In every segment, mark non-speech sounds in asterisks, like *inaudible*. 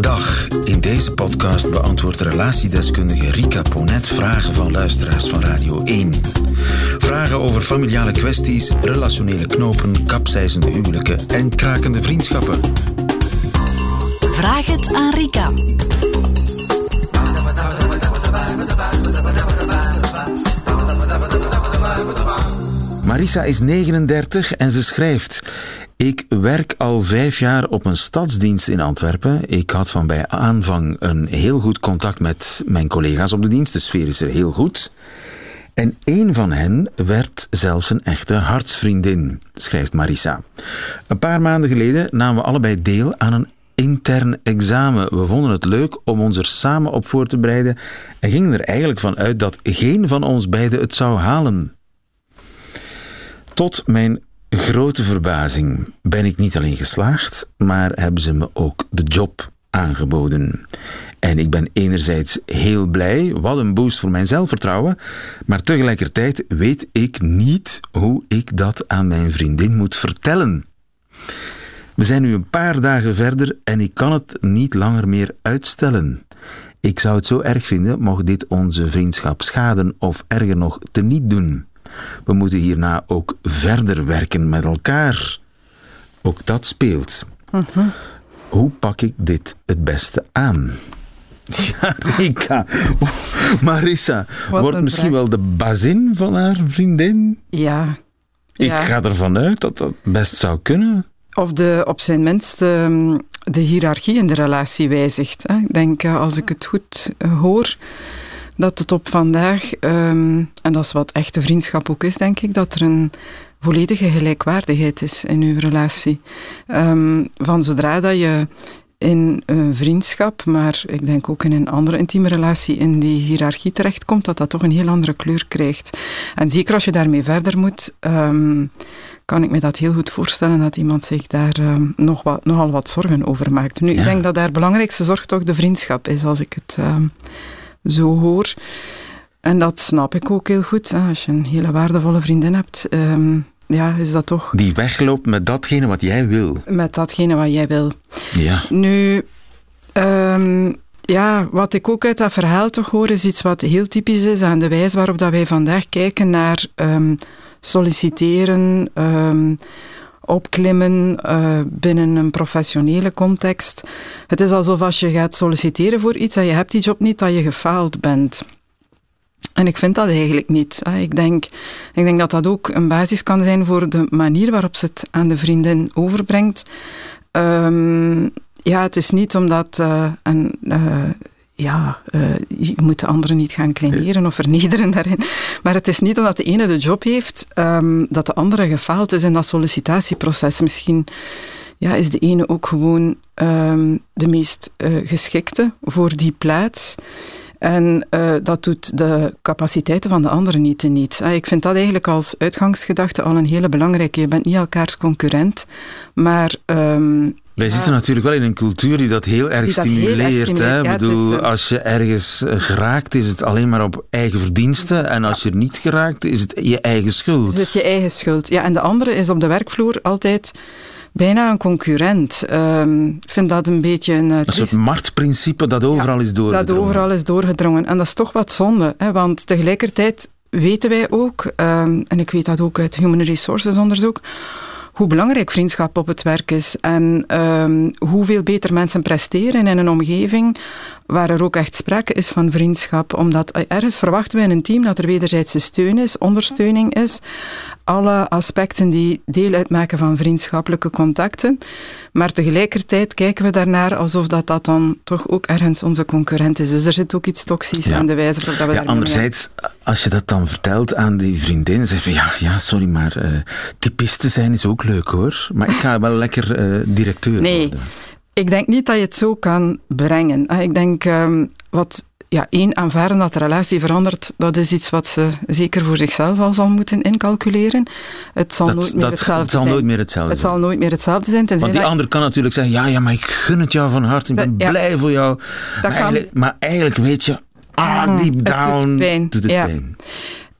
Dag. In deze podcast beantwoordt relatiedeskundige Rika Ponet vragen van luisteraars van Radio 1. Vragen over familiale kwesties, relationele knopen, kapseizende huwelijken en krakende vriendschappen. Vraag het aan Rika. Marisa is 39 en ze schrijft. Ik werk al vijf jaar op een stadsdienst in Antwerpen. Ik had van bij aanvang een heel goed contact met mijn collega's op de dienst. De sfeer is er heel goed. En één van hen werd zelfs een echte hartsvriendin, schrijft Marisa. Een paar maanden geleden namen we allebei deel aan een intern examen. We vonden het leuk om ons er samen op voor te bereiden en gingen er eigenlijk van uit dat geen van ons beiden het zou halen. Tot mijn grote verbazing ben ik niet alleen geslaagd, maar hebben ze me ook de job aangeboden. En ik ben enerzijds heel blij, wat een boost voor mijn zelfvertrouwen, maar tegelijkertijd weet ik niet hoe ik dat aan mijn vriendin moet vertellen. We zijn nu een paar dagen verder en ik kan het niet langer meer uitstellen. Ik zou het zo erg vinden mocht dit onze vriendschap schaden of erger nog teniet doen. We moeten hierna ook verder werken met elkaar. Ook dat speelt. Hoe pak ik dit het beste aan? *laughs* Ja, Rika. Marissa Wat wordt misschien vraag. wel de bazin van haar vriendin. Ja. Ik Ja. ga ervan uit dat dat best zou kunnen. Of de, op zijn minst ehm, de hiërarchie in de relatie wijzigt. Hè. Ik denk, eh, als ik het goed eh, hoor, dat het op vandaag, ehm, en dat is wat echte vriendschap ook is, denk ik, dat er een volledige gelijkwaardigheid is in uw relatie. Ehm, van zodra dat je in een vriendschap, maar ik denk ook in een andere intieme relatie, in die hiërarchie terechtkomt, dat dat toch een heel andere kleur krijgt. En zeker als je daarmee verder moet, ehm, kan ik me dat heel goed voorstellen dat iemand zich daar nog wat, nogal wat zorgen over maakt. Nu, Ja. ik denk dat daar belangrijkste zorg toch de vriendschap is, als ik het zo hoor. En dat snap ik ook heel goed. Als je een hele waardevolle vriendin hebt, ehm, ja, is dat toch Die wegloopt met datgene wat jij wil. met datgene wat jij wil. Ja. Nu, ehm, ja, wat ik ook uit dat verhaal toch hoor, is iets wat heel typisch is aan de wijze waarop dat wij vandaag kijken naar ehm, solliciteren, opklimmen eh, binnen een professionele context. Het is alsof als je gaat solliciteren voor iets en je hebt die job niet, dat je gefaald bent. En ik vind dat eigenlijk niet. Ik denk, ik denk dat dat ook een basis kan zijn voor de manier waarop ze het aan de vriendin overbrengt. Ehm, ja, het is niet omdat eh, ja, eh, je moet de andere niet gaan kleineren of vernederen daarin. Maar het is niet omdat de ene de job heeft, ehm, dat de andere gefaald is in dat sollicitatieproces. Misschien ja, is de ene ook gewoon ehm, de meest eh, geschikte voor die plaats. En eh, dat doet de capaciteiten van de anderen niet teniet. Ah, ik vind dat eigenlijk als uitgangsgedachte al een hele belangrijke. Je bent niet elkaars concurrent, maar ehm, Wij zitten natuurlijk wel in een cultuur die dat heel erg Die dat heel erg stimuleert. hè? stimuleert. Ja, bedoel, is, eh, als je ergens eh, geraakt, is het alleen maar op eigen verdiensten. En als je er niet geraakt, is het je eigen schuld. is het je eigen schuld. Ja, en de andere is op de werkvloer altijd bijna een concurrent. Ehm, Ik vind dat een beetje een... eh, Een soort marktprincipe dat overal is doorgedrongen. Dat overal is doorgedrongen. En dat is toch wat zonde, hè? want tegelijkertijd weten wij ook, ehm, en ik weet dat ook uit Human Resources onderzoek, hoe belangrijk vriendschap op het werk is en ehm, hoeveel beter mensen presteren in een omgeving waar er ook echt sprake is van vriendschap. Omdat ergens verwachten we in een team dat er wederzijdse steun is, ondersteuning is, alle aspecten die deel uitmaken van vriendschappelijke contacten. Maar tegelijkertijd kijken we daarnaar alsof dat, dat dan toch ook ergens onze concurrent is. Dus er zit ook iets toxisch Ja. aan de wijze waarop dat we Ja, anderzijds, als je dat dan vertelt aan die vriendin, zeg je van ja, ja sorry, maar eh typiste zijn is ook leuk hoor. Maar ik ga wel lekker eh, directeur Nee. worden. Ik denk niet dat je het zo kan brengen. Ah, Ik denk ehm, wat ja, één aanvaarden dat de relatie verandert, dat is iets wat ze zeker voor zichzelf al zal moeten incalculeren. Het zal nooit meer dat, hetzelfde het zal zijn. nooit meer hetzelfde het zal nooit meer hetzelfde zijn. Want die ander kan natuurlijk zeggen, ja, ja, maar ik gun het jou van harte, ik ben ja. blij voor jou. Maar kan. eigenlijk, maar eigenlijk weet je, ah, Mm, deep het doet down pijn. doet het Ja. pijn.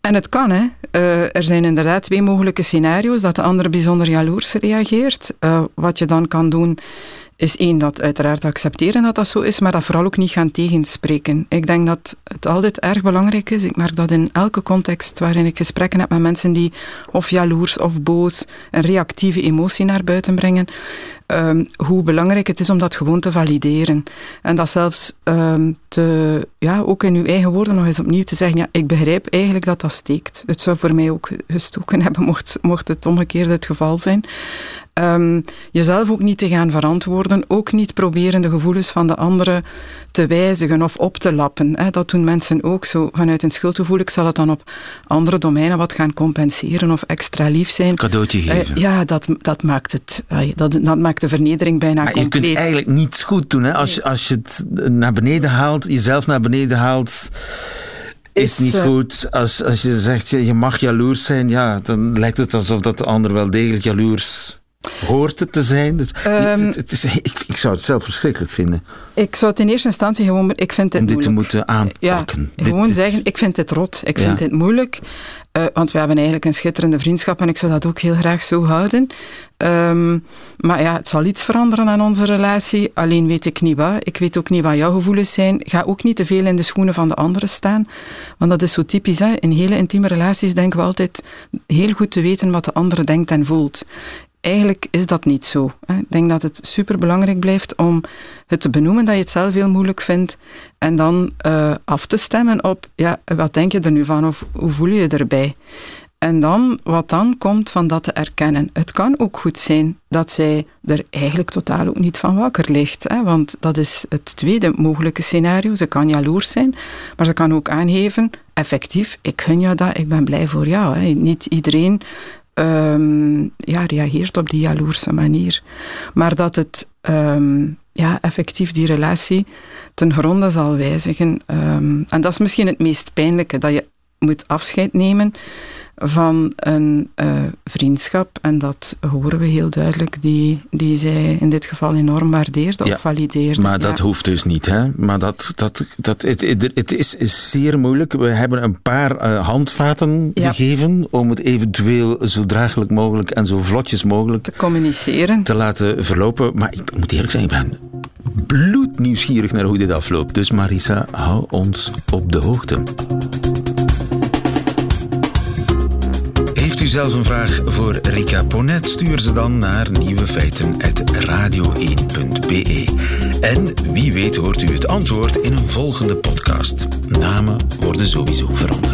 En het kan, hè. Uh, er zijn inderdaad twee mogelijke scenario's. Dat de andere bijzonder jaloers reageert. Uh, wat je dan kan doen, is één, dat uiteraard accepteren dat dat zo is, maar dat vooral ook niet gaan tegenspreken. Ik denk dat het altijd erg belangrijk is. Ik merk dat in elke context waarin ik gesprekken heb met mensen die of jaloers of boos een reactieve emotie naar buiten brengen, um, hoe belangrijk het is om dat gewoon te valideren. En dat zelfs um, te, ja, ook in uw eigen woorden nog eens opnieuw te zeggen, ja, ik begrijp eigenlijk dat dat steekt. Het zou voor mij ook gestoken hebben, mocht, mocht het omgekeerd het geval zijn. Um, jezelf ook niet te gaan verantwoorden, ook niet proberen de gevoelens van de anderen te wijzigen of op te lappen. Hè. Dat doen mensen ook zo vanuit een schuldgevoel. Ik zal het dan op andere domeinen wat gaan compenseren of extra lief zijn. Cadeautje eh, geven. Uh, ja, dat, dat, maakt het, uh, dat, dat maakt de vernedering bijna maar compleet. Je kunt eigenlijk niets goed doen. Hè? Als, je, als je het naar beneden haalt, jezelf naar beneden haalt is, niet uh, goed. Als, als je zegt, je mag jaloers zijn, ja, dan lijkt het alsof dat de ander wel degelijk jaloers hoort het te zijn? Het, um, het, het is, ik, ik, zou het zelf verschrikkelijk vinden. Ik zou het in eerste instantie gewoon, ik vind het Om dit moeilijk. te moeten aanpakken. Ja, dit, gewoon dit. zeggen, ik vind het rot, ik vind het moeilijk. Uh, want we hebben eigenlijk een schitterende vriendschap en ik zou dat ook heel graag zo houden. Um, maar ja, het zal iets veranderen aan onze relatie. Alleen weet ik niet wat. Ik weet ook niet wat jouw gevoelens zijn. Ga ook niet te veel in de schoenen van de anderen staan. Want dat is zo typisch. Hè? In hele intieme relaties denken we altijd heel goed te weten wat de andere denkt en voelt eigenlijk is dat niet zo. Ik denk dat het superbelangrijk blijft om het te benoemen dat je het zelf heel moeilijk vindt en dan uh, af te stemmen op, ja, wat denk je er nu van of hoe voel je je erbij? En dan, wat dan komt van dat te erkennen. Het kan ook goed zijn dat zij er eigenlijk totaal ook niet van wakker ligt. Hè? Want dat is het tweede mogelijke scenario. Ze kan jaloers zijn, maar ze kan ook aangeven, effectief, ik gun jou dat, ik ben blij voor jou. Hè? Niet iedereen um, ja, reageert op die jaloerse manier. Maar dat het um, ja, effectief die relatie ten gronde zal wijzigen. Um, en dat is misschien het meest pijnlijke, dat je moet afscheid nemen van een uh, vriendschap, en dat horen we heel duidelijk, die, die zij in dit geval enorm waardeerde Ja, of valideerde. Maar dat hoeft dus niet, hè? Maar dat, dat, dat, het, het, het is, is zeer moeilijk. We hebben een paar uh, handvaten Ja. gegeven om het eventueel zo draaglijk mogelijk en zo vlotjes mogelijk te communiceren. te laten verlopen. Maar ik moet eerlijk zijn, ik ben bloednieuwsgierig naar hoe dit afloopt. Dus Marisa, hou ons op de hoogte. U zelf een vraag voor Rika Ponet? Stuur ze dan naar nieuwefeiten.radio1.be. En wie weet hoort u het antwoord in een volgende podcast. Namen worden sowieso veranderd.